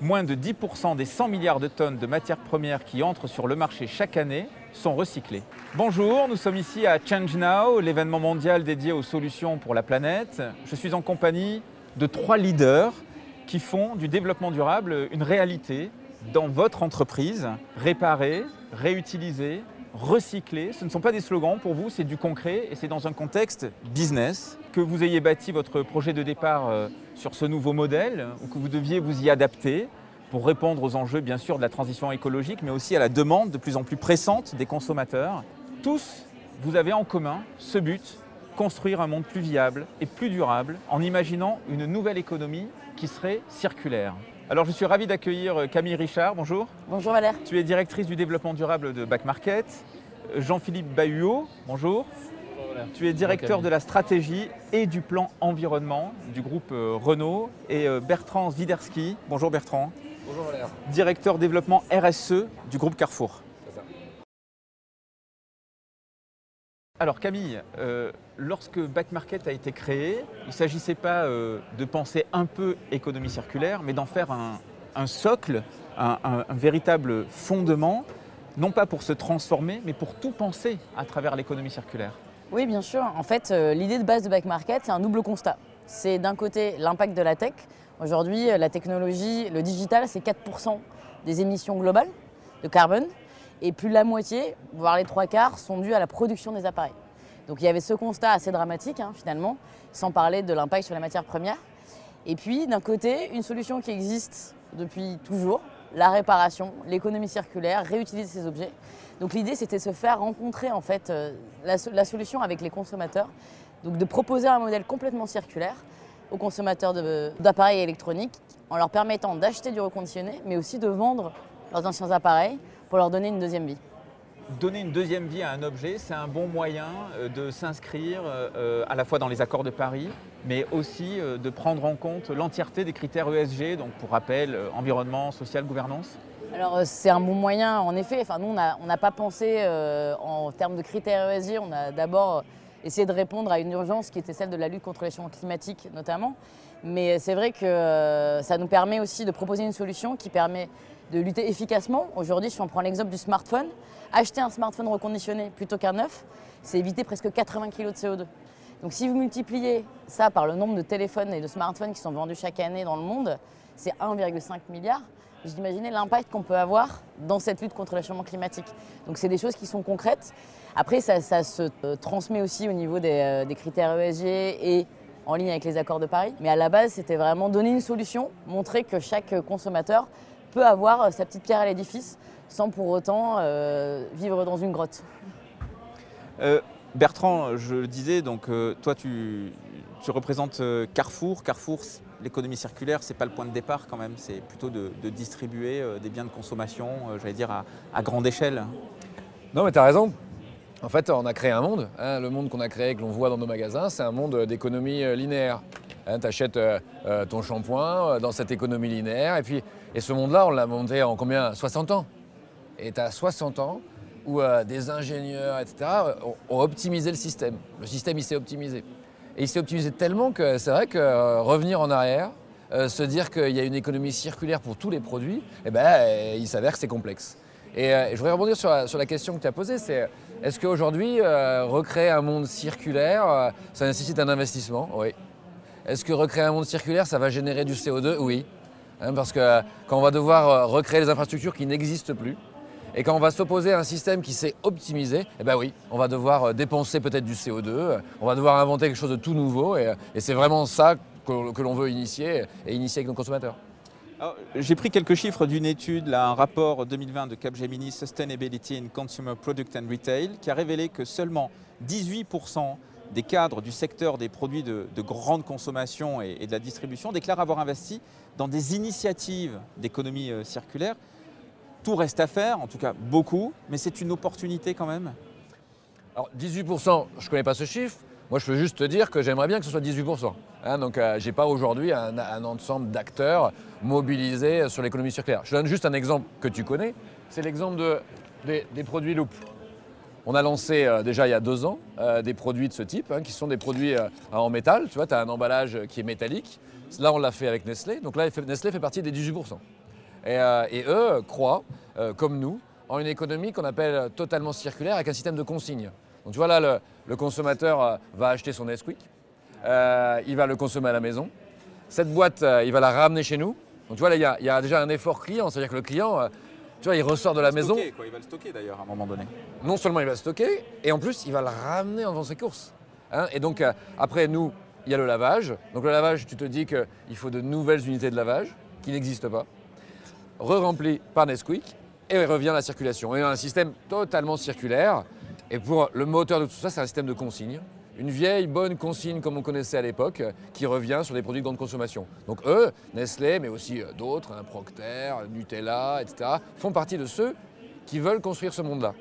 moins de 10% des 100 milliards de tonnes de matières premières qui entrent sur le marché chaque année sont recyclées. Bonjour, nous sommes ici à Change Now, l'événement mondial dédié aux solutions pour la planète. Je suis en compagnie de trois leaders qui font du développement durable une réalité dans votre entreprise. Réparer, réutiliser, recycler, ce ne sont pas des slogans pour vous, c'est du concret et c'est dans un contexte business. Que vous ayez bâti votre projet de départ euh, sur ce nouveau modèle ou que vous deviez vous y adapter pour répondre aux enjeux bien sûr de la transition écologique mais aussi à la demande de plus en plus pressante des consommateurs. Tous, vous avez en commun ce but, construire un monde plus viable et plus durable en imaginant une nouvelle économie qui serait circulaire. Alors je suis ravi d'accueillir euh, Camille Richard, bonjour. Bonjour Valère. Tu es directrice du développement durable de Back Market. Euh, Jean-Philippe Bahuot, bonjour. Tu es directeur de la stratégie et du plan environnement du groupe euh, Renault. Et Bertrand Zwiderski, bonjour Bertrand. Bonjour Valère. Directeur développement RSE du groupe Carrefour. Alors Camille, euh, lorsque Back Market a été créé, il ne s'agissait pas euh, de penser un peu économie circulaire, mais d'en faire un, socle, un, véritable fondement, non pas pour se transformer, mais pour tout penser à travers l'économie circulaire. Oui, bien sûr. En fait, euh, l'idée de base de Back Market, c'est un double constat. C'est d'un côté l'impact de la tech. Aujourd'hui, la technologie, le digital, c'est 4% des émissions globales de carbone et plus de la moitié, voire les trois quarts, sont dus à la production des appareils. Donc il y avait ce constat assez dramatique hein, finalement, sans parler de l'impact sur les matières premières. Et puis d'un côté, une solution qui existe depuis toujours, la réparation, l'économie circulaire, réutiliser ces objets. Donc l'idée c'était de se faire rencontrer en fait euh, la, solution avec les consommateurs, donc de proposer un modèle complètement circulaire aux consommateurs d'appareils électroniques en leur permettant d'acheter du reconditionné, mais aussi de vendre leurs anciens appareils pour leur donner une deuxième vie. Donner une deuxième vie à un objet, c'est un bon moyen euh, de s'inscrire euh, à la fois dans les accords de Paris, mais aussi de prendre en compte l'entièreté des critères ESG, donc pour rappel, environnement, social, gouvernance alors c'est un bon moyen en effet. Enfin, nous on n'a pas pensé en termes de critères ESG, on a d'abord essayé de répondre à une urgence qui était celle de la lutte contre les changements climatiques notamment. Mais c'est vrai que ça nous permet aussi de proposer une solution qui permet de lutter efficacement. Aujourd'hui, si on prend l'exemple du smartphone, acheter un smartphone reconditionné plutôt qu'un neuf, c'est éviter presque 80 kg de CO2. Donc si vous multipliez ça par le nombre de téléphones et de smartphones qui sont vendus chaque année dans le monde, c'est 1,5 milliard. Imaginez l'impact qu'on peut avoir dans cette lutte contre le changement climatique. Donc c'est des choses qui sont concrètes. Après, ça, se euh, transmet aussi au niveau des, euh, critères ESG et en ligne avec les accords de Paris. Mais à la base, c'était vraiment donner une solution, montrer que chaque consommateur peut avoir euh, sa petite pierre à l'édifice sans pour autant vivre dans une grotte. Bertrand, je le disais, donc toi tu, représentes Carrefour. Carrefour, l'économie circulaire, ce n'est pas le point de départ quand même, c'est plutôt de, distribuer des biens de consommation, j'allais dire, à, grande échelle. Non mais tu as raison. En fait, on a créé un monde. Hein. le monde qu'on a créé, que l'on voit dans nos magasins, c'est un monde d'économie linéaire. Hein, tu achètes euh, euh, ton shampoing euh, dans cette économie linéaire. Et puis, et ce monde-là, on l'a monté en combien? 60 ans. Et tu as 60 ans où des ingénieurs, etc., ont, optimisé le système. Le système, il s'est optimisé. Et il s'est optimisé tellement que c'est vrai que revenir en arrière, se dire qu'il y a une économie circulaire pour tous les produits, eh ben, il s'avère que c'est complexe. Et, je voudrais rebondir sur la, question que tu as posée, c'est est-ce qu'aujourd'hui, recréer un monde circulaire, ça nécessite un investissement? Oui. Est-ce que recréer un monde circulaire, ça va générer du CO2 Oui. Hein, parce que quand on va devoir euh, recréer les infrastructures qui n'existent plus, et quand on va s'opposer à un système qui s'est optimisé, eh ben oui, on va devoir euh, dépenser peut-être du CO2, on va devoir inventer quelque chose de tout nouveau, et, euh, c'est vraiment ça que, l'on veut initier, et initier avec nos consommateurs. J'ai pris quelques chiffres d'une étude, un rapport 2020 de Capgemini Sustainability in Consumer Product and Retail, qui a révélé que seulement 18% des cadres du secteur des produits de, grande consommation et, de la distribution déclarent avoir investi dans des initiatives d'économie euh, circulaire. Tout reste à faire, en tout cas beaucoup, mais c'est une opportunité quand même. Alors 18%, je ne connais pas ce chiffre. Moi, je peux juste te dire que j'aimerais bien que ce soit 18%. Hein. donc, euh, je n'ai pas aujourd'hui un, ensemble d'acteurs mobilisés sur l'économie circulaire. Je donne juste un exemple que tu connais. C'est l'exemple de, des, produits Loop. On a lancé euh, déjà il y a deux ans euh, des produits de ce type, hein, qui sont des produits en métal. Tu vois, tu as un emballage qui est métallique. Là, on l'a fait avec Nestlé. Donc là, Nestlé fait partie des 18%. Et, euh, et eux croient, euh, comme nous, en une économie qu'on appelle totalement circulaire avec un système de consigne. Donc tu vois là, le, le consommateur euh, va acheter son Nesquik, il va le consommer à la maison. Cette boîte, il va la ramener chez nous. Donc tu vois là, il y a, il y a déjà un effort client, c'est-à-dire que le client, tu vois, il ressort de la maison. Il va le stocker d'ailleurs à un moment donné. Non seulement il va le stocker, et en plus il va le ramener en faisant ses courses. Hein. et donc euh, après nous, il y a le lavage. Donc le lavage, tu te dis qu'il faut de nouvelles unités de lavage qui n'existent pas, re-rempli par Nesquik, et revient la circulation. Et on a un système totalement circulaire. Et pour le moteur de tout ça, c'est un système de consigne. Une vieille bonne consigne comme on connaissait à l'époque, qui revient sur des produits de grande consommation. Donc eux, Nestlé, mais aussi euh, d'autres, hein, Procter, Nutella, etc., font partie de ceux qui veulent construire ce monde-là.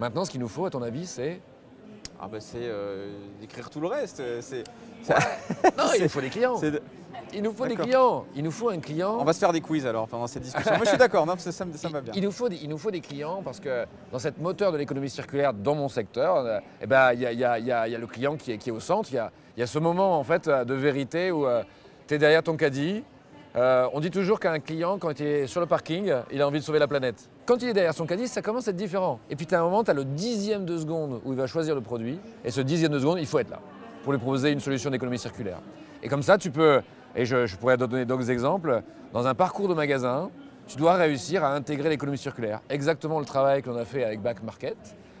Maintenant, ce qu'il nous faut, à ton avis, c'est... Ah bah c'est euh, d'écrire tout le reste. euh, C'est, Non, il faut des clients. de- Il nous faut des clients. Il nous faut un client. On va se faire des quiz alors pendant cette discussion. Moi je suis d'accord, non, ça, ça me va bien. Il nous, faut des, il nous faut des clients parce que dans cette moteur de l'économie circulaire dans mon secteur, euh, eh ben, il y, a, il y a- il y a- il y a le client qui est, qui est au centre. Il y a, il y a ce moment en fait euh, de vérité où tu es derrière ton caddie. Euh, on dit toujours qu'un client, quand il est sur le parking, il a envie de sauver la planète. Quand il est derrière son caddie, ça commence à être différent. Et puis tu as un moment, tu as le dixième de seconde où il va choisir le produit. Et ce dixième de seconde, il faut être là pour lui proposer une solution d'économie circulaire. Et comme ça, tu peux, et je, pourrais donner d'autres exemples, dans un parcours de magasin, tu dois réussir à intégrer l'économie circulaire. Exactement le travail que l'on a fait avec Back Market,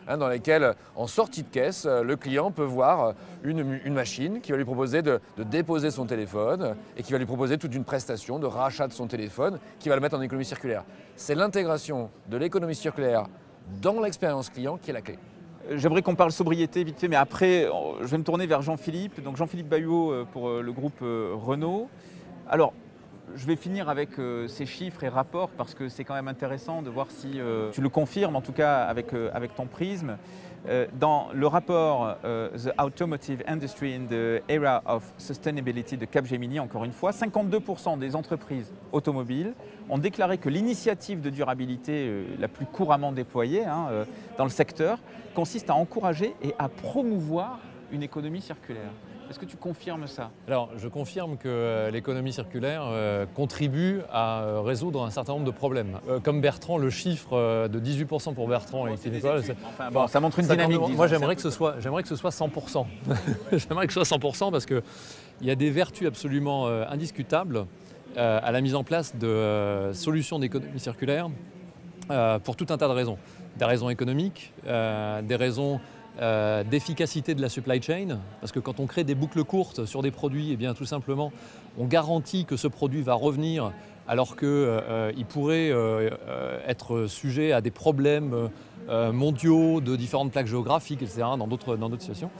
hein, dans lequel, en sortie de caisse, euh, le client peut voir euh, une, machine qui va lui proposer de déposer son téléphone et qui va lui proposer toute une prestation de rachat de son téléphone qui va le mettre en économie circulaire. C'est l'intégration de l'économie circulaire dans l'expérience client qui est la clé. J'aimerais qu'on parle sobriété vite fait, mais après, euh, je vais me tourner vers Jean-Philippe. Donc Jean-Philippe Bayot euh, pour euh, le groupe Renault. Alors, je vais finir avec ces chiffres et rapports parce que c'est quand même intéressant de voir si tu le confirmes, en tout cas avec ton prisme. Euh, dans le rapport euh, The Automotive Industry in the Era of Sustainability de Capgemini, encore une fois, 52% des entreprises automobiles ont déclaré que l'initiative de durabilité euh, la plus couramment déployée hein, dans le secteur consiste à encourager et à promouvoir une économie circulaire. Est-ce que tu confirmes ça? Alors, je confirme que euh, l'économie circulaire euh, contribue à euh, résoudre un certain nombre de problèmes. Comme Bertrand, le chiffre de 18% pour Bertrand et Nicolas, c'est- Enfin, bon, bon, ça montre une ça dynamique. compte-. Moi, j'aimerais que ce soit, j'aimerais que ce soit 100%. j'aimerais que ce soit 100% parce que il y a des vertus absolument indiscutables à la mise en place de solutions d'économie circulaire pour tout un tas de raisons. Des raisons économiques, des raisons euh, d'efficacité de la supply chain, parce que quand on crée des boucles courtes sur des produits, eh bien tout simplement, on garantit que ce produit va revenir alors qu'il pourrait euh, euh, être sujet à des problèmes euh, mondiaux de différentes plaques géographiques, etc., dans d'autres dans d'autres situations.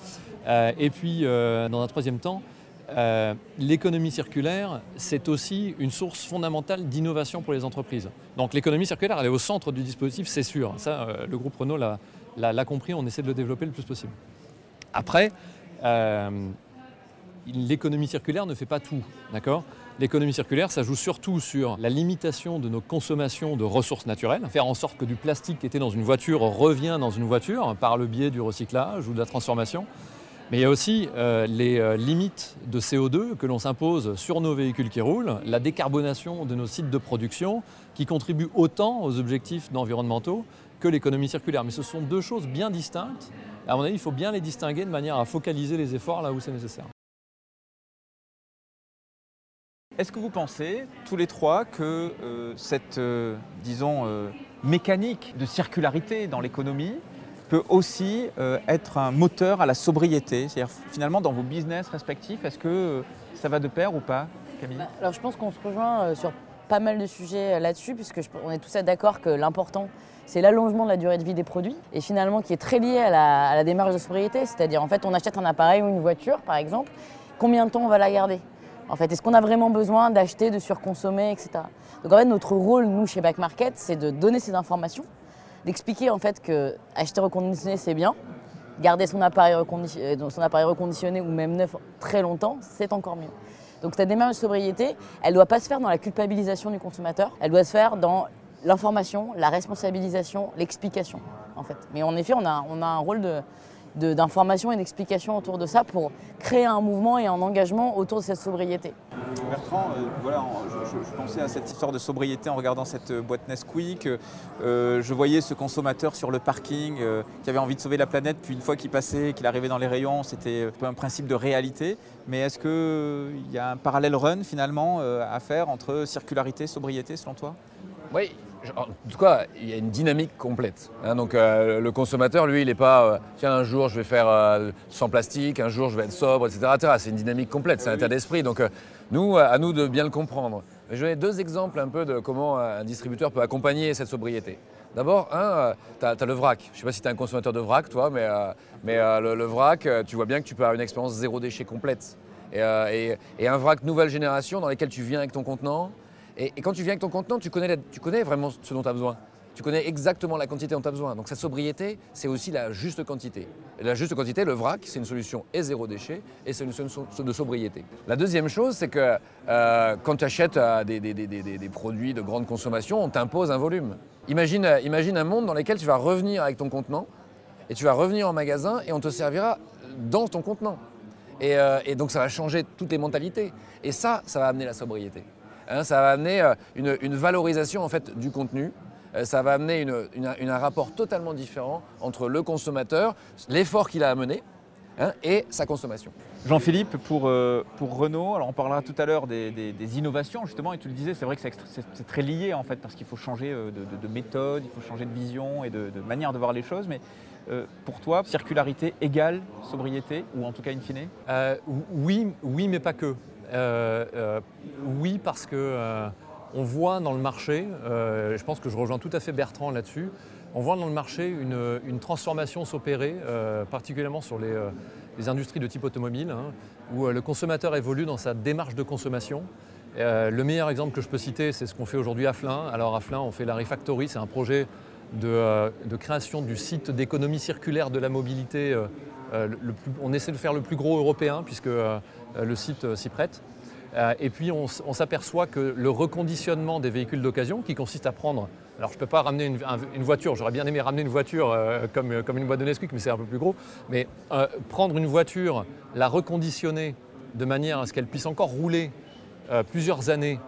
Euh, et puis, euh, dans un troisième temps, euh, l'économie circulaire, c'est aussi une source fondamentale d'innovation pour les entreprises. Donc l'économie circulaire, elle est au centre du dispositif, c'est sûr. Ça, euh, le groupe Renault l'a- l'a compris, on essaie de le développer le plus possible. Après, euh, l'économie circulaire ne fait pas tout, L'économie circulaire, ça joue surtout sur la limitation de nos consommations de ressources naturelles, faire en sorte que du plastique qui était dans une voiture revient dans une voiture par le biais du recyclage ou de la transformation. Mais il y a aussi euh, les euh, limites de CO2 que l'on s'impose sur nos véhicules qui roulent, la décarbonation de nos sites de production qui contribuent autant aux objectifs environnementaux que l'économie circulaire. Mais ce sont deux choses bien distinctes. À mon avis, il faut bien les distinguer de manière à focaliser les efforts là où c'est nécessaire. Est-ce que vous pensez, tous les trois, que euh, cette, euh, disons, euh, mécanique de circularité dans l'économie peut aussi euh, être un moteur à la sobriété? C'est-à-dire, finalement, dans vos business respectifs, est-ce que euh, ça va de pair ou pas, Camille? Bah, Alors je pense qu'on se rejoint euh, sur pas mal de sujets euh, là-dessus, puisque je- on est tous d'accord que l'important, c'est l'allongement de la durée de vie des produits, et finalement qui est très lié à la, démarche de sobriété. C'est-à-dire, en fait, on achète un appareil ou une voiture, par exemple, combien de temps on va la garder? En fait, est-ce qu'on a vraiment besoin d'acheter, de surconsommer, etc. Donc en fait, notre rôle, nous, chez Back Market, c'est de donner ces informations, d'expliquer en fait que acheter reconditionné, c'est bien, garder son appareil, recondi- euh, son appareil reconditionné ou même neuf très longtemps, c'est encore mieux. Donc cette démarche de sobriété, elle ne doit pas se faire dans la culpabilisation du consommateur, elle doit se faire dans l'information, la responsabilisation, l'explication en fait. Mais en effet, on a, on a un rôle de... d'informations et d'explications autour de ça pour créer un mouvement et un engagement autour de cette sobriété. Bertrand, euh, voilà, je, pensais à cette histoire de sobriété en regardant cette euh, boîte Nesquik. Euh, je voyais ce consommateur sur le parking qui avait envie de sauver la planète, puis une fois qu'il passait, qu'il arrivait dans les rayons, c'était un principe de réalité. Mais est-ce qu'il y a un parallèle run finalement à faire entre circularité et sobriété selon toi? Oui, en tout cas, il y a une dynamique complète. Hein. donc euh, le consommateur, lui, il n'est pas euh, tiens, un jour je vais faire euh, sans plastique, un jour je vais être sobre, etc. C'est une dynamique complète, c'est un état d'esprit. Donc nous, à nous de bien le comprendre. Je vais deux exemples un peu de comment un distributeur peut accompagner cette sobriété. D'abord, un, tu as, le vrac. Je ne sais pas si tu es un consommateur de vrac, toi, mais, mais le, vrac, tu vois bien que tu peux avoir une expérience zéro déchet complète. Et, et un vrac nouvelle génération dans lequel tu viens avec ton contenant, et, quand tu viens avec ton contenant, tu connais, vraiment ce dont tu as besoin. Tu connais exactement la quantité dont tu as besoin. Donc sa sobriété, c'est aussi la juste quantité. La juste quantité, le vrac, c'est une solution et zéro déchet et c'est une solution de sobriété. La deuxième chose, c'est que euh, quand tu achètes euh, des, produits de grande consommation, on t'impose un volume. Imagine, euh, imagine un monde dans lequel tu vas revenir avec ton contenant et tu vas revenir en magasin et on te servira dans ton contenant. Et, et donc ça va changer toutes les mentalités. Et ça, ça va amener la sobriété. Hein, ça va amener euh, une, valorisation en fait, du contenu. Euh, ça va amener un rapport totalement différent entre le consommateur, l'effort qu'il a à mener hein, et sa consommation. Jean-Philippe, pour, euh, pour, Renault, alors on parlera tout à l'heure des, innovations justement, et tu le disais, c'est vrai que c'est très lié en fait, parce qu'il faut changer de, méthode, il faut changer de vision et de, manière de voir les choses, mais pour toi, circularité égale sobriété, ou en tout cas in fine? Oui, oui, mais pas que. Euh, euh, oui, parce que euh, on voit dans le marché, je pense que je rejoins tout à fait Bertrand là-dessus, on voit dans le marché une, transformation s'opérer, particulièrement sur les, industries de type automobile, hein, où le consommateur évolue dans sa démarche de consommation. le meilleur exemple que je peux citer, c'est ce qu'on fait aujourd'hui à Flins. Alors à Flins, on fait la Refactory, c'est un projet de, création du site d'économie circulaire de la mobilité. on essaie de faire le plus gros européen, puisque le site euh, s'y prête. Euh, et puis on, s'aperçoit que le reconditionnement des véhicules d'occasion, qui consiste à prendre, alors je ne peux pas ramener une, voiture, j'aurais bien aimé ramener une voiture comme, comme, une boîte de Nesquik, mais c'est un peu plus gros, mais prendre une voiture, la reconditionner de manière à ce qu'elle puisse encore rouler plusieurs années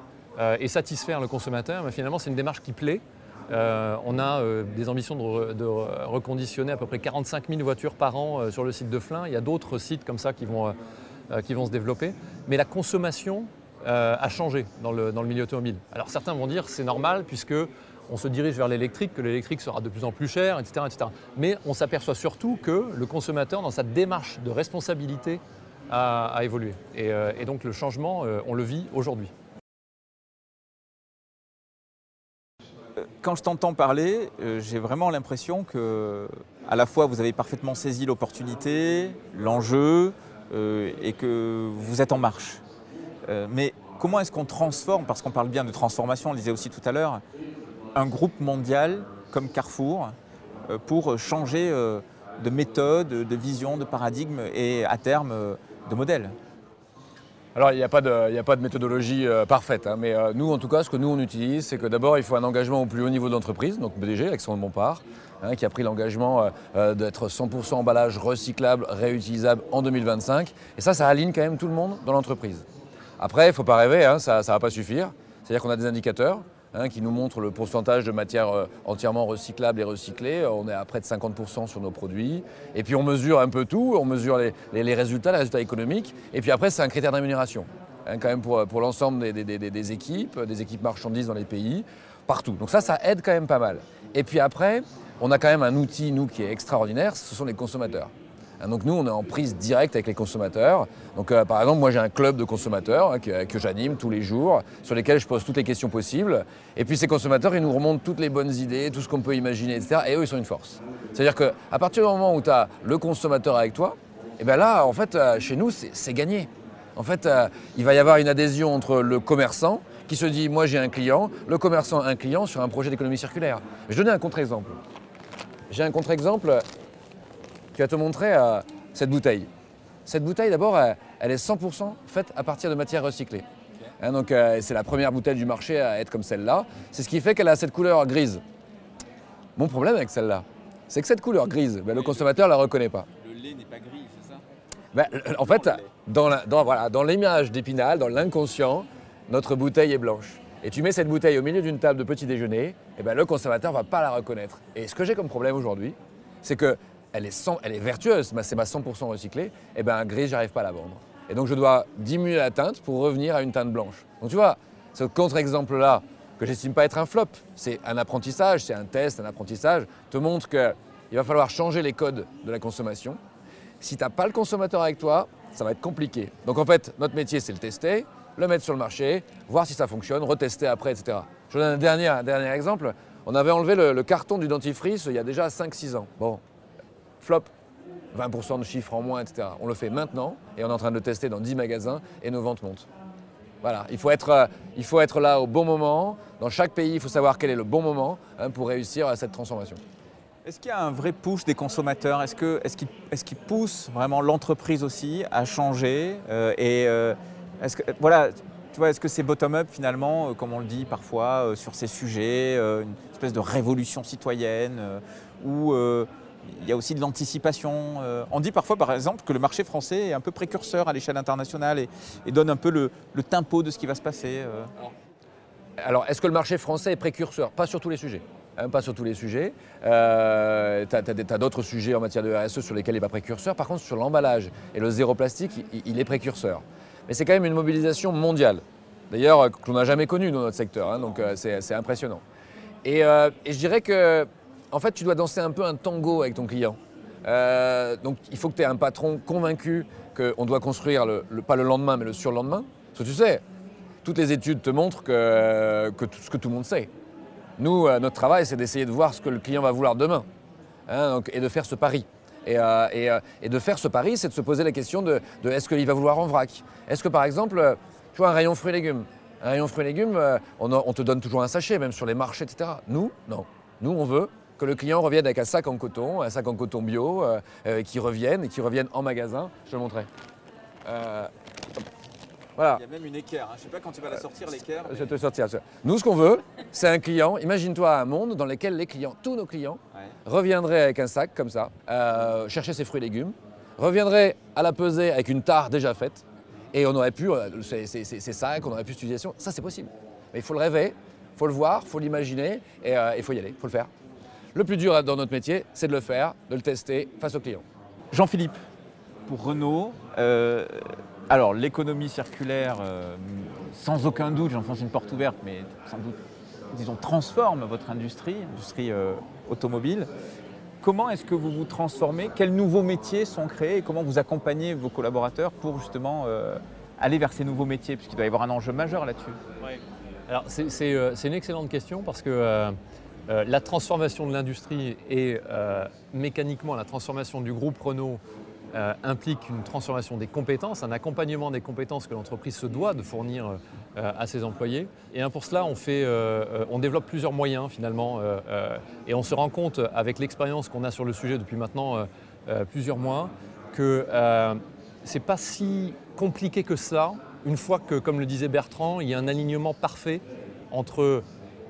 et satisfaire le consommateur, finalement c'est une démarche qui plaît. on a des ambitions de, de, reconditionner à peu près 45 000 voitures par an sur le site de Flins. Il y a d'autres sites comme ça qui vont euh, qui vont se développer. Mais la consommation euh, a changé dans le, milieu automobile. Alors certains vont dire c'est normal puisque on se dirige vers l'électrique, que l'électrique sera de plus en plus cher, etc. etc. Mais on s'aperçoit surtout que le consommateur, dans sa démarche de responsabilité, a, évolué. Et, euh, et, donc le changement, on le vit aujourd'hui. Quand je t'entends parler, j'ai vraiment l'impression que, à la fois, vous avez parfaitement saisi l'opportunité, l'enjeu, euh, et que vous êtes en marche. Euh, mais comment est-ce qu'on transforme, parce qu'on parle bien de transformation, on le disait aussi tout à l'heure, un groupe mondial comme Carrefour euh, pour changer de méthode, de vision, de paradigme et à terme de modèle? Alors, il n'y a, pas de méthodologie parfaite, hein, mais nous, en tout cas, ce que nous, on utilise, c'est que d'abord, il faut un engagement au plus haut niveau de l'entreprise, donc BDG, Alexandre Bompard, Hein, qui a pris l'engagement euh, euh, d'être 100% emballage recyclable, réutilisable en 2025. Et ça, ça aligne quand même tout le monde dans l'entreprise. Après, il ne faut pas rêver, hein, ça ne va pas suffire. C'est-à-dire qu'on a des indicateurs hein, qui nous montrent le pourcentage de matières euh, entièrement recyclables et recyclées. On est à près de 50% sur nos produits. Et puis on mesure un peu tout, on mesure les, résultats, les résultats économiques. Et puis après, c'est un critère d'amélioration. quand même pour, l'ensemble des, des, équipes, des équipes marchandises dans les pays, partout. Donc ça, ça aide quand même pas mal. Et puis après, on a quand même un outil, nous, qui est extraordinaire, ce sont les consommateurs. Hein, donc nous, on est en prise directe avec les consommateurs. Euh, par exemple, moi j'ai un club de consommateurs hein, que, j'anime tous les jours, sur lesquels je pose toutes les questions possibles. Et puis ces consommateurs, ils nous remontent toutes les bonnes idées, tout ce qu'on peut imaginer, etc. Et eux, ils sont une force. C'est-à-dire qu'à partir du moment où tu as le consommateur avec toi, et eh bien là, en fait, euh, chez nous, c'est gagné. En fait, euh, il va y avoir une adhésion entre le commerçant qui se dit, moi j'ai un client, le commerçant un client sur un projet d'économie circulaire. Je donner un contre-exemple. J'ai un contre-exemple qui va te montrer euh, cette bouteille. Cette bouteille, d'abord, elle, est 100% faite à partir de matières recyclées. Hein, donc, euh, c'est la première bouteille du marché à être comme celle-là. C'est ce qui fait qu'elle a cette couleur grise. Mon problème avec celle-là, c'est que cette couleur grise, ben, le consommateur ne la reconnaît pas. la grille, c'est ça? Ben, en fait, dans, la- dans, voilà, dans l'image d'Épinal, dans l'inconscient, notre bouteille est blanche. Et tu mets cette bouteille au milieu d'une table de petit déjeuner, et ben le consommateur va pas la reconnaître. Et ce que j'ai comme problème aujourd'hui, c'est que elle est, vertueuse, c'est ma 100% recyclée, et ben gris, j'arrive pas à la vendre. Et donc je dois diminuer la teinte pour revenir à une teinte blanche. Donc tu vois, ce contre-exemple-là, que j'estime pas être un flop, c'est un apprentissage, c'est un test, un apprentissage, te montre qu'il va falloir changer les codes de la consommation. Si tu n'as pas le consommateur avec toi, ça va être compliqué. Donc en fait, notre métier, c'est le tester, le mettre sur le marché, voir si ça fonctionne, retester après, etc. Je vous donne un dernier, un dernier exemple. On avait enlevé le, le carton du dentifrice il y a déjà 5-6 ans. Bon, flop, 20% de chiffres en moins, etc. On le fait maintenant et on est en train de le tester dans 10 magasins et nos ventes montent. Voilà, il faut, être, euh, il faut être là au bon moment. Dans chaque pays, il faut savoir quel est le bon moment hein, pour réussir à cette transformation. Est-ce qu'il y a un vrai push des consommateurs? Est-ce que- est-ce qu'ils est qu'ils poussent vraiment l'entreprise aussi à changer Euh, Et euh, est-ce que, voilà, est-ce que c'est bottom-up finalement, euh, comme on le dit parfois euh, sur ces sujets, euh, une espèce de révolution citoyenne euh, euh, il y a aussi de l'anticipation euh, On dit parfois par exemple que le marché français est un peu précurseur à l'échelle internationale et, donne un peu le, le tempo de ce qui va se passer. euh. Alors, est-ce que le marché français est précurseur? Pas sur tous les sujets. hein, pas sur tous les sujets. Euh, tu as, d'autres sujets en matière de RSE sur lesquels il n'est pas précurseur. Par contre, sur l'emballage et le zéro plastique, il, est précurseur. Mais c'est quand même une mobilisation mondiale. D'ailleurs, euh, qu'on n'a jamais connue dans notre secteur. hein, donc, c'est impressionnant. Et je dirais que, en fait, tu dois danser un peu un tango avec ton client. Euh, donc, il faut que tu aies un patron convaincu qu'on doit construire, le, pas le lendemain, mais le surlendemain. Parce que tu sais, toutes les études te montrent que, tout ce que tout le monde sait. Nous, euh, notre travail, c'est d'essayer de voir ce que le client va vouloir demain hein, et de faire ce pari. Et, euh, et, de faire ce pari, c'est de se poser la question de, est-ce qu'il va vouloir en vrac? Est-ce que par exemple, tu vois, un rayon fruits et légumes, un rayon fruits et légumes, on, on te donne toujours un sachet, même sur les marchés, etc. Nous, non. Nous, on veut que le client revienne avec un sac en coton, un sac en coton bio, euh, euh, qui revienne et qui revienne en magasin. Je te le montrerai. Euh, voilà. Il y a même une équerre. hein. Je ne sais pas quand tu vas la sortir, l'équerre. Je vais te sortir. Nous, ce qu'on veut, c'est un client. Imagine-toi un monde dans lequel les clients, tous nos clients, Ouais. reviendraient avec un sac comme ça, euh, chercher ses fruits et légumes, reviendraient à la pesée avec une tare déjà faite, et on aurait pu, ces, sacs, on aurait pu utilisation. Ça, c'est possible. Mais il faut le rêver, il faut le voir, il faut l'imaginer, et euh, il faut y aller, il faut le faire. Le plus dur dans notre métier, c'est de le faire, de le tester face au client. Jean-Philippe, pour Renault, euh, alors l'économie circulaire, euh, sans aucun doute, j'enfonce une porte ouverte, mais sans doute, disons, transforme votre industrie, industrie euh, automobile. Comment est-ce que vous vous transformez? Quels nouveaux métiers sont créés? Et comment vous accompagnez vos collaborateurs pour justement euh, aller vers ces nouveaux métiers? Puisqu'il doit y avoir un enjeu majeur là-dessus. Alors euh, c'est une excellente question parce que euh, la transformation de l'industrie et euh, mécaniquement la transformation du groupe Renault euh, implique une transformation des compétences, un accompagnement des compétences que l'entreprise se doit de fournir à ses employés. Et pour cela, on, fait, on développe plusieurs moyens finalement et on se rend compte avec l'expérience qu'on a sur le sujet depuis maintenant plusieurs mois que c'est pas si compliqué que ça une fois que, comme le disait Bertrand, il y a un alignement parfait entre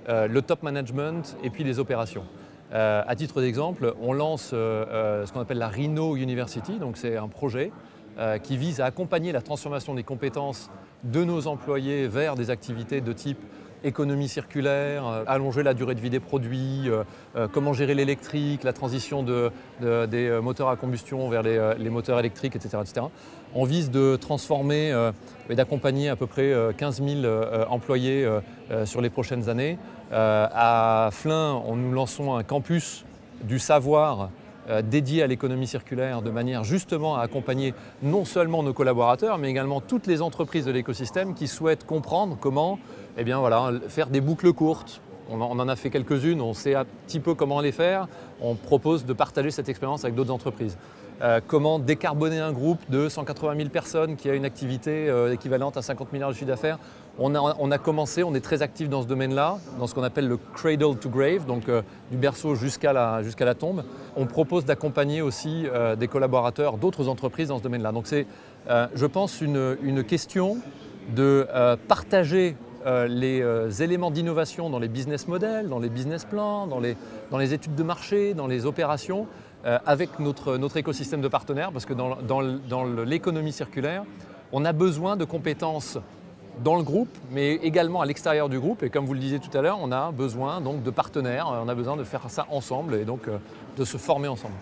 le top management et puis les opérations. Euh, à titre d'exemple, on lance euh, euh, ce qu'on appelle la Rhino University, donc c'est un projet euh, qui vise à accompagner la transformation des compétences de nos employés vers des activités de type économie circulaire, euh, allonger la durée de vie des produits, euh, euh, comment gérer l'électrique, la transition de- de- des euh, moteurs à combustion vers les, euh, moteurs électriques, etc. etc. On vise de transformer euh, et d'accompagner à peu près euh, 15 000 euh, employés euh, euh, sur les prochaines années. Euh, à Flins, on nous lançons un campus du savoir euh, dédié à l'économie circulaire de manière justement à accompagner non seulement nos collaborateurs, mais également toutes les entreprises de l'écosystème qui souhaitent comprendre comment eh bien, voilà, faire des boucles courtes. On en, a fait quelques-unes, on sait un petit peu comment les faire. On propose de partager cette expérience avec d'autres entreprises. Euh, comment décarboner un groupe de 180 000 personnes qui a une activité équivalente à 50 milliards de chiffre d'affaires on a, commencé, on est très actif dans ce domaine-là, dans ce qu'on appelle le cradle to grave, donc euh, du berceau jusqu'à la, tombe. On propose d'accompagner aussi euh, des collaborateurs d'autres entreprises dans ce domaine-là. Donc c'est, euh, je pense, une, question de partager les éléments d'innovation dans les business models, dans les business plans, dans les, études de marché, dans les opérations, avec notre, écosystème de partenaires, parce que dans l'économie circulaire, on a besoin de compétences dans le groupe, mais également à l'extérieur du groupe. Et comme vous le disiez tout à l'heure, on a besoin donc de partenaires, on a besoin de faire ça ensemble et donc de se former ensemble.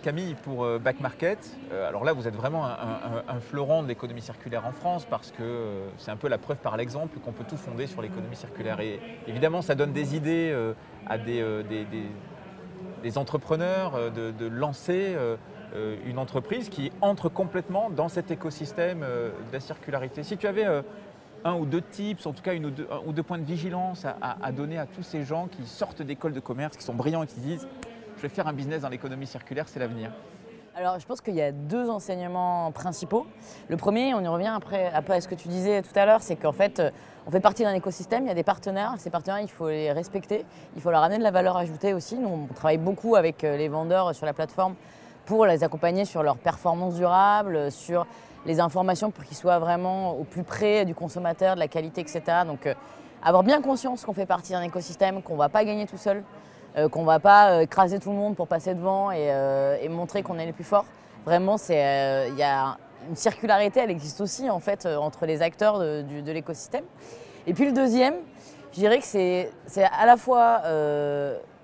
Camille, pour euh, Back Market, euh, alors là vous êtes vraiment un, fleuron de l'économie circulaire en France parce que euh, c'est un peu la preuve par l'exemple qu'on peut tout fonder sur l'économie circulaire. Et évidemment ça donne des idées à des, entrepreneurs de, lancer une entreprise qui entre complètement dans cet écosystème de la circularité. Si tu avais un ou deux tips, en tout cas une ou deux, points de vigilance à, à donner à tous ces gens qui sortent d'écoles de commerce, qui sont brillants et qui disent je vais faire un business dans l'économie circulaire, c'est l'avenir alors, je pense qu'il y a deux enseignements principaux. Le premier, on y revient après, après à ce que tu disais tout à l'heure, c'est qu'en fait, euh, on fait partie d'un écosystème, il y a des partenaires. Ces partenaires, il faut les respecter, il faut leur amener de la valeur ajoutée aussi. Nous, on travaille beaucoup avec euh, les vendeurs sur la plateforme pour les accompagner sur leur performance durable, sur les informations pour qu'ils soient vraiment au plus près du consommateur, de la qualité, etc. Donc, euh, avoir bien conscience qu'on fait partie d'un écosystème, qu'on ne va pas gagner tout seul, euh, qu'on ne va pas euh, écraser tout le monde pour passer devant et, montrer qu'on est les plus forts. Vraiment, il y a une circularité, elle existe aussi en fait entre les acteurs de, l'écosystème. Et puis le deuxième, je dirais que c'est à la fois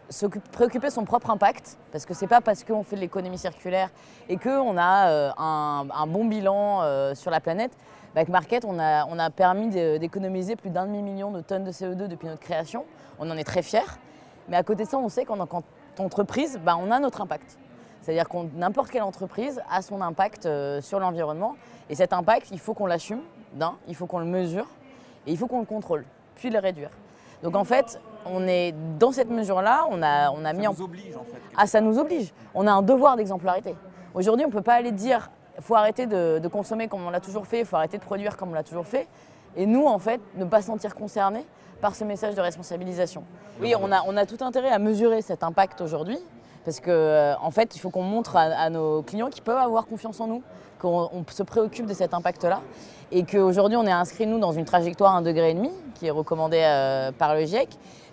se préoccuper son propre impact, parce que c'est pas parce qu'on fait de l'économie circulaire et qu'on a un, bon bilan sur la planète. Avec Market, on a, on a permis d'économiser plus d'un demi-million de tonnes de CO2 depuis notre création. On en est très fiers. Mais à côté de ça, on sait qu'en tant qu'entreprise, bah, on a notre impact. C'est-à-dire que n'importe quelle entreprise a son impact euh, sur l'environnement. Et cet impact, il faut qu'on l'assume, d'un, il faut qu'on le mesure, et il faut qu'on le contrôle, puis le réduire. Donc en fait, on est dans cette mesure-là, on a, on a mis en... Ça nous oblige en fait. Ah, ça nous oblige. On a un devoir d'exemplarité. Aujourd'hui, on ne peut pas aller dire, il faut arrêter de, de consommer comme on l'a toujours fait, il faut arrêter de produire comme on l'a toujours fait. Et nous, en fait, ne pas se sentir concernés par ce message de responsabilisation. Oui, on a, on a tout intérêt à mesurer cet impact aujourd'hui, parce qu'en euh, en fait, il faut qu'on montre à, nos clients qu'ils peuvent avoir confiance en nous, qu'on se préoccupe de cet impact-là, et qu'aujourd'hui, on est inscrit, nous, dans une trajectoire 1,5 degré, qui est recommandée euh, par le GIEC,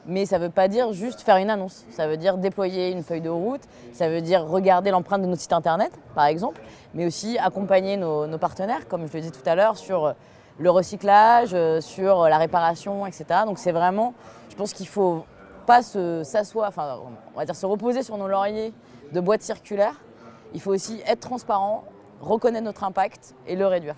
mais ça ne veut pas dire juste faire une annonce. Ça veut dire déployer une feuille de route, ça veut dire regarder l'empreinte de notre site internet, par exemple, mais aussi accompagner nos, partenaires, comme je le disais tout à l'heure, sur le recyclage, euh, sur la réparation, etc. Donc c'est vraiment, je pense qu'il faut pas s'asseoir, enfin on va dire se reposer sur nos lauriers de boîtes circulaires. Il faut aussi être transparent, reconnaître notre impact et le réduire.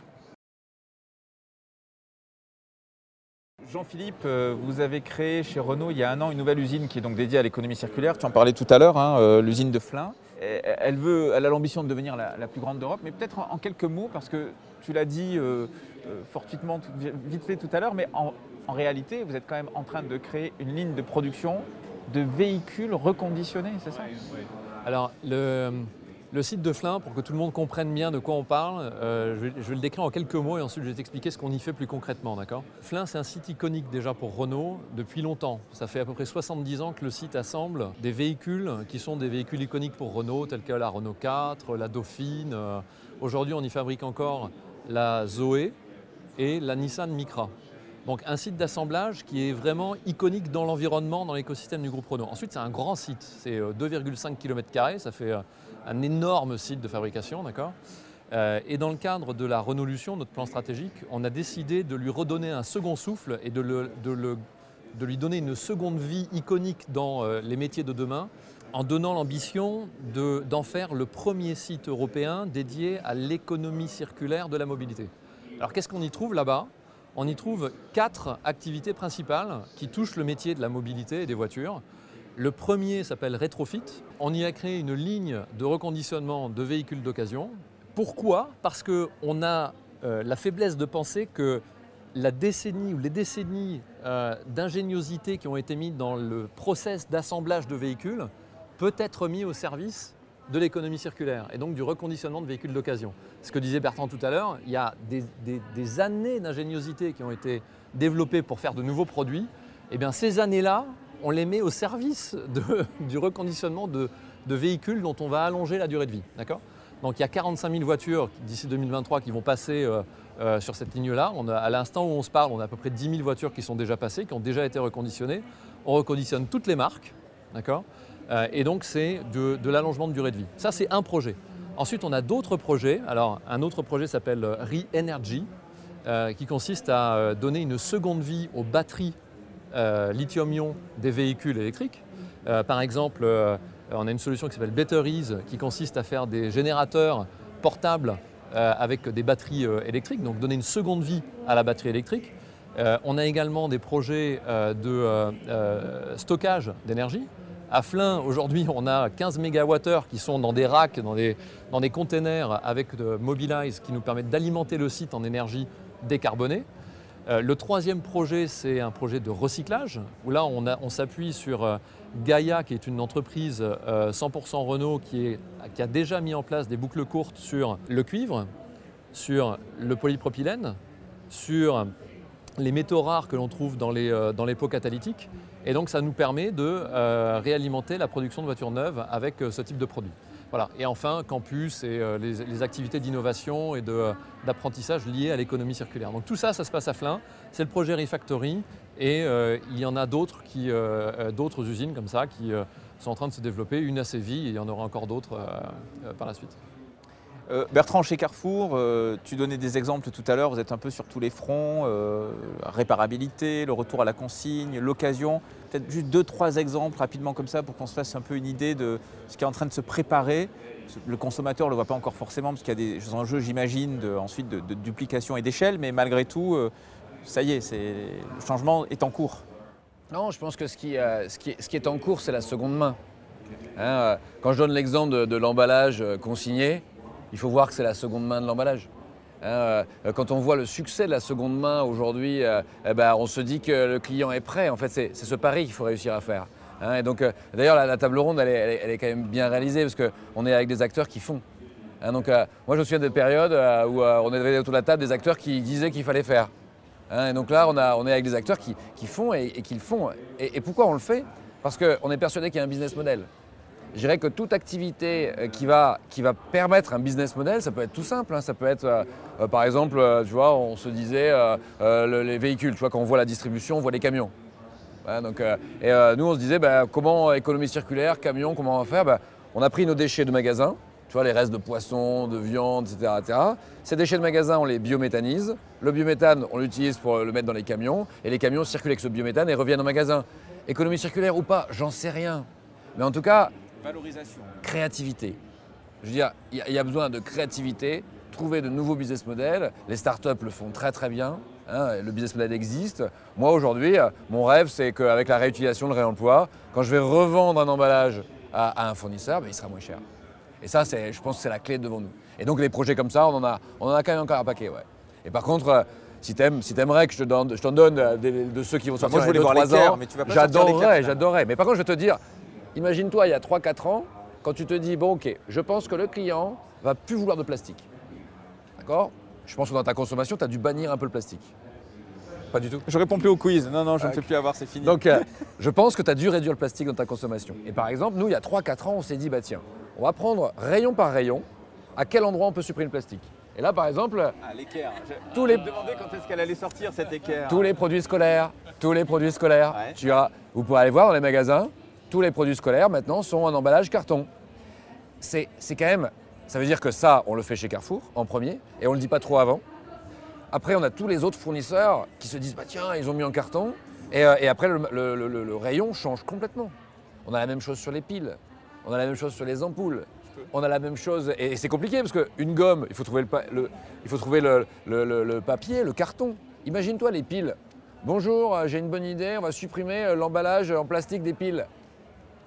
Jean-Philippe, euh, vous avez créé chez Renault il y a un an une nouvelle usine qui est donc dédiée à l'économie circulaire. Tu en parlais tout à l'heure, hein, euh, l'usine de Flins. Elle, veut, elle a l'ambition de devenir la, plus grande d'Europe, mais peut-être en, quelques mots, parce que tu l'as dit euh, fortuitement, vite fait tout à l'heure, mais en, réalité, vous êtes quand même en train de créer une ligne de production de véhicules reconditionnés, c'est ça? Alors, le, site de Flin, pour que tout le monde comprenne bien de quoi on parle, euh, je, vais, le décrire en quelques mots et ensuite je vais t'expliquer ce qu'on y fait plus concrètement, Flin, c'est un site iconique déjà pour Renault depuis longtemps. Ça fait à peu près 70 ans que le site assemble des véhicules qui sont des véhicules iconiques pour Renault, tels que la Renault 4, la Dauphine. Euh, aujourd'hui, on y fabrique encore la Zoé, et la Nissan Micra. Donc un site d'assemblage qui est vraiment iconique dans l'environnement, dans l'écosystème du groupe Renault. Ensuite, c'est un grand site, c'est 2,5 euh, km, ça fait un énorme site de fabrication, d'accord euh, Et dans le cadre de la Renaulution, notre plan stratégique, on a décidé de lui redonner un second souffle et de, de lui donner une seconde vie iconique dans les métiers de demain, en donnant l'ambition d'en faire le premier site européen dédié à l'économie circulaire de la mobilité. Alors qu'est-ce qu'on y trouve là-bas? On y trouve quatre activités principales qui touchent le métier de la mobilité et des voitures. Le premier s'appelle Retrofit. On y a créé une ligne de reconditionnement de véhicules d'occasion. Pourquoi? Parce qu'on a euh, la faiblesse de penser que la décennie ou les décennies euh, d'ingéniosité qui ont été mises dans le process d'assemblage de véhicules peut être mis au service de l'économie circulaire et donc du reconditionnement de véhicules d'occasion. Ce que disait Bertrand tout à l'heure, il y a des, années d'ingéniosité qui ont été développées pour faire de nouveaux produits. Et eh bien ces années-là, on les met au service du reconditionnement de, véhicules dont on va allonger la durée de vie. D'accord? Donc il y a 45 000 voitures d'ici 2023 qui vont passer euh, euh, sur cette ligne-là. À l'instant où on se parle, on a à peu près 10 000 voitures qui sont déjà passées, qui ont déjà été reconditionnées. On reconditionne toutes les marques. D'accord? Euh, et donc c'est de, l'allongement de durée de vie. Ça c'est un projet. Ensuite on a d'autres projets. Alors un autre projet s'appelle Re-Energy, qui consiste à donner une seconde vie aux batteries lithium-ion des véhicules électriques. par exemple, on a une solution qui s'appelle Batteries, qui consiste à faire des générateurs portables avec des batteries électriques, donc donner une seconde vie à la batterie électrique. on a également des projets de stockage d'énergie. À Flins, aujourd'hui, on a 15 MWh qui sont dans des racks, dans des, dans des containers avec Mobilize qui nous permettent d'alimenter le site en énergie décarbonée. Euh, le troisième projet, c'est un projet de recyclage, où là, on, s'appuie sur euh, Gaia, qui est une entreprise 100% euh, Renault, qui, a déjà mis en place des boucles courtes sur le cuivre, sur le polypropylène, sur les métaux rares que l'on trouve dans les, pots catalytiques, et donc ça nous permet de réalimenter la production de voitures neuves avec ce type de produit. Et enfin, campus et euh, les, activités d'innovation et d'apprentissage liées à l'économie circulaire. Donc tout ça, ça se passe à Flins. C'est le projet Refactory et il y en a d'autres d'autres usines comme ça qui sont en train de se développer, une à Séville et il y en aura encore d'autres par la suite. Euh, Bertrand, chez Carrefour, euh, tu donnais des exemples tout à l'heure, vous êtes un peu sur tous les fronts, euh, réparabilité, le retour à la consigne, l'occasion. Peut-être juste deux, trois exemples rapidement comme ça pour qu'on se fasse un peu une idée de ce qui est en train de se préparer. Le consommateur ne le voit pas encore forcément parce qu'il y a des enjeux, j'imagine, ensuite de, duplication et d'échelle, mais malgré tout, ça y est, le changement est en cours. Non, je pense que ce qui, est, en cours, c'est la seconde main. Hein, quand je donne l'exemple de l'emballage consigné, il faut voir que c'est la seconde main de l'emballage. Hein, euh, quand on voit le succès de la seconde main aujourd'hui, euh, eh ben, on se dit que le client est prêt. En fait, c'est ce pari qu'il faut réussir à faire. Hein. et donc, euh, d'ailleurs, la, table ronde, elle est, quand même bien réalisée parce qu'on est avec des acteurs qui font. Hein. donc, moi, je me souviens de périodes où on est autour de la table des acteurs qui disaient qu'il fallait faire. et donc là, on, est avec des acteurs qui, font et, qui le font. Et, et pourquoi on le fait? Parce qu'on est persuadé qu'il y a un business model. Je dirais que toute activité euh, qui va, qui va permettre un business model, ça peut être tout simple. Hein. Ça peut être, euh, euh, par exemple, tu vois, on se disait les véhicules. Tu vois, quand on voit la distribution, on voit les camions. donc, et nous, on se disait, bah, comment économie circulaire, camion, comment on va faire bah, On a pris nos déchets de magasin, tu vois, les restes de poissons, de viande, etc., etc. Ces déchets de magasin, on les biométhanise. Le biométhane, on l'utilise pour le mettre dans les camions. Et les camions circulent avec ce biométhane et reviennent au magasin. Économie circulaire ou pas, j'en sais rien. Mais en tout cas, Valorisation. Créativité. Je veux dire, il y, a besoin de créativité, trouver de nouveaux business models. Les startups le font très très bien. Hein, le business model existe. Moi aujourd'hui, mon rêve, c'est qu'avec la réutilisation, le réemploi, quand je vais revendre un emballage à, un fournisseur, ben, il sera moins cher. Et ça, je pense que c'est la clé devant nous. Et donc les projets comme ça, on en a, on en a quand même encore un paquet. Ouais. Et par contre, si t'aimes, si t'aimerais que je, te je t'en donne euh, de, ceux qui vont sortir Moi, je voulais voir ans, mais tu vas pas j'adorerais, j'adorerais. Mais par contre, je vais te dire, Imagine-toi, il y a 3-4 ans, quand tu te dis, bon ok, je pense que le client va plus vouloir de plastique. D'accord? Je pense que dans ta consommation, tu as dû bannir un peu le plastique. Pas du tout Je réponds plus au quiz. Non, non, je ne fais plus avoir, c'est fini. Donc, euh, je pense que tu as dû réduire le plastique dans ta consommation. Et par exemple, nous, il y a 3-4 ans, on s'est dit, bah tiens, on va prendre rayon par rayon, à quel endroit on peut supprimer le plastique? Et là, par exemple, ah, l'équerre. Tous les... Je me demandais quand est-ce qu'elle allait sortir cette équerre. Tous les produits scolaires, tous les produits scolaires. Tu as, vous pouvez aller voir dans les magasins, tous les produits scolaires maintenant sont en emballage carton. C'est quand même, ça veut dire que ça, on le fait chez Carrefour en premier, et on ne le dit pas trop avant. Après, on a tous les autres fournisseurs qui se disent, bah tiens, ils ont mis en carton, et, euh, après, le, rayon change complètement. On a la même chose sur les piles, on a la même chose sur les ampoules, on a la même chose, et c'est compliqué parce qu'une gomme, il faut trouver, le, il faut trouver le, papier, le carton. Imagine-toi les piles. Bonjour, euh, j'ai une bonne idée, on va supprimer euh, l'emballage en plastique des piles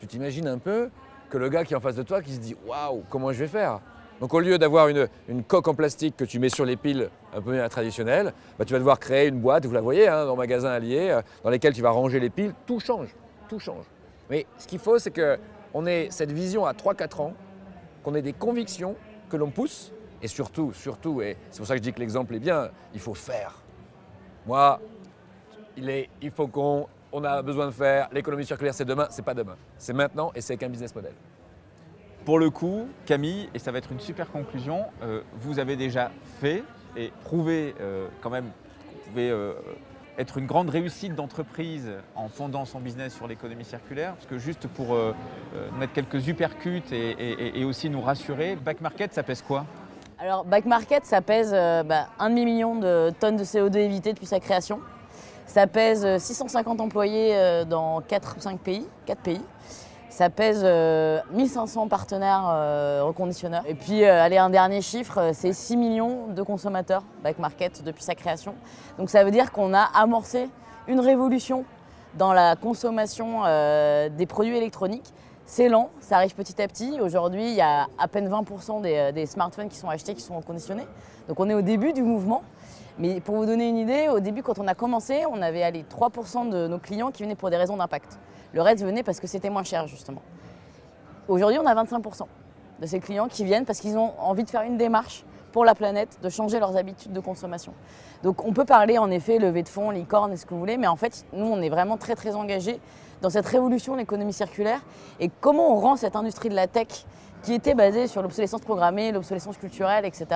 tu t'imagines un peu que le gars qui est en face de toi qui se dit waouh, comment je vais faire? Donc au lieu d'avoir une, coque en plastique que tu mets sur les piles un peu traditionnelles, bah, tu vas devoir créer une boîte, vous la voyez, hein, dans le magasin allié, euh, dans lesquels tu vas ranger les piles. Tout change, tout change. Mais ce qu'il faut, c'est qu'on ait cette vision à 3-4 ans, qu'on ait des convictions, que l'on pousse, et surtout, surtout, et c'est pour ça que je dis que l'exemple est bien, il faut faire. Moi, il, est, il faut qu'on on a besoin de faire. L'économie circulaire, c'est demain, c'est pas demain. C'est maintenant et c'est avec un business model. Pour le coup, Camille, et ça va être une super conclusion, euh, vous avez déjà fait et prouvé euh, quand même qu'on pouvait euh, être une grande réussite d'entreprise en fondant son business sur l'économie circulaire Parce que juste pour mettre quelques uppercuts et, et- et aussi nous rassurer, Back Market, ça pèse quoi? Alors, Back Market, ça pèse euh, bah, un demi-million de tonnes de CO2 évitées depuis sa création. Ça pèse euh, 650 employés euh, dans 4 ou 5 pays, 4 pays. Ça pèse euh, 1500 partenaires euh, reconditionneurs. Et puis, euh, allez, un dernier chiffre, euh, c'est 6 millions de consommateurs Back Market depuis sa création. Donc ça veut dire qu'on a amorcé une révolution dans la consommation euh, des produits électroniques. C'est lent, ça arrive petit à petit. Aujourd'hui, il y a à peine 20% des, euh, des smartphones qui sont achetés qui sont reconditionnés. Donc on est au début du mouvement. Mais pour vous donner une idée, au début, quand on a commencé, on avait allez, 3% de nos clients qui venaient pour des raisons d'impact. Le reste venait parce que c'était moins cher, justement. Aujourd'hui, on a 25% de ces clients qui viennent parce qu'ils ont envie de faire une démarche pour la planète, de changer leurs habitudes de consommation. Donc on peut parler en effet levée de fonds, licorne ce que vous voulez, mais en fait, nous, on est vraiment très très engagés dans cette révolution de l'économie circulaire et comment on rend cette industrie de la tech qui était basée sur l'obsolescence programmée, l'obsolescence culturelle, etc.,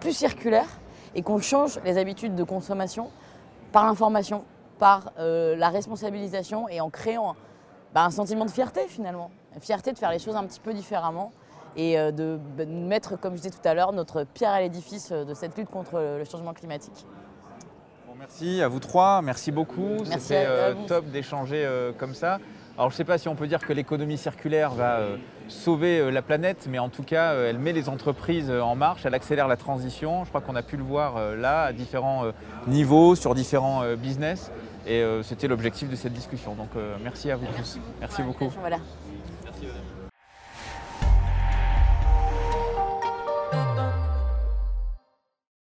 plus circulaire et qu'on change les habitudes de consommation par l'information, par euh, la responsabilisation et en créant bah, un sentiment de fierté finalement. Fierté de faire les choses un petit peu différemment et euh, de bah, mettre, comme je disais tout à l'heure, notre pierre à l'édifice euh, de cette lutte contre le changement climatique. Bon, Merci à vous trois, merci beaucoup. Merci C'était euh, top d'échanger comme ça. Alors je ne sais pas si on peut dire que l'économie circulaire va euh, sauver euh, la planète, mais en tout cas, euh, elle met les entreprises en marche, elle accélère la transition. Je crois qu'on a pu le voir là, à différents niveaux, sur différents business. Et c'était l'objectif de cette discussion. Donc merci à vous tous. Merci beaucoup. Voilà.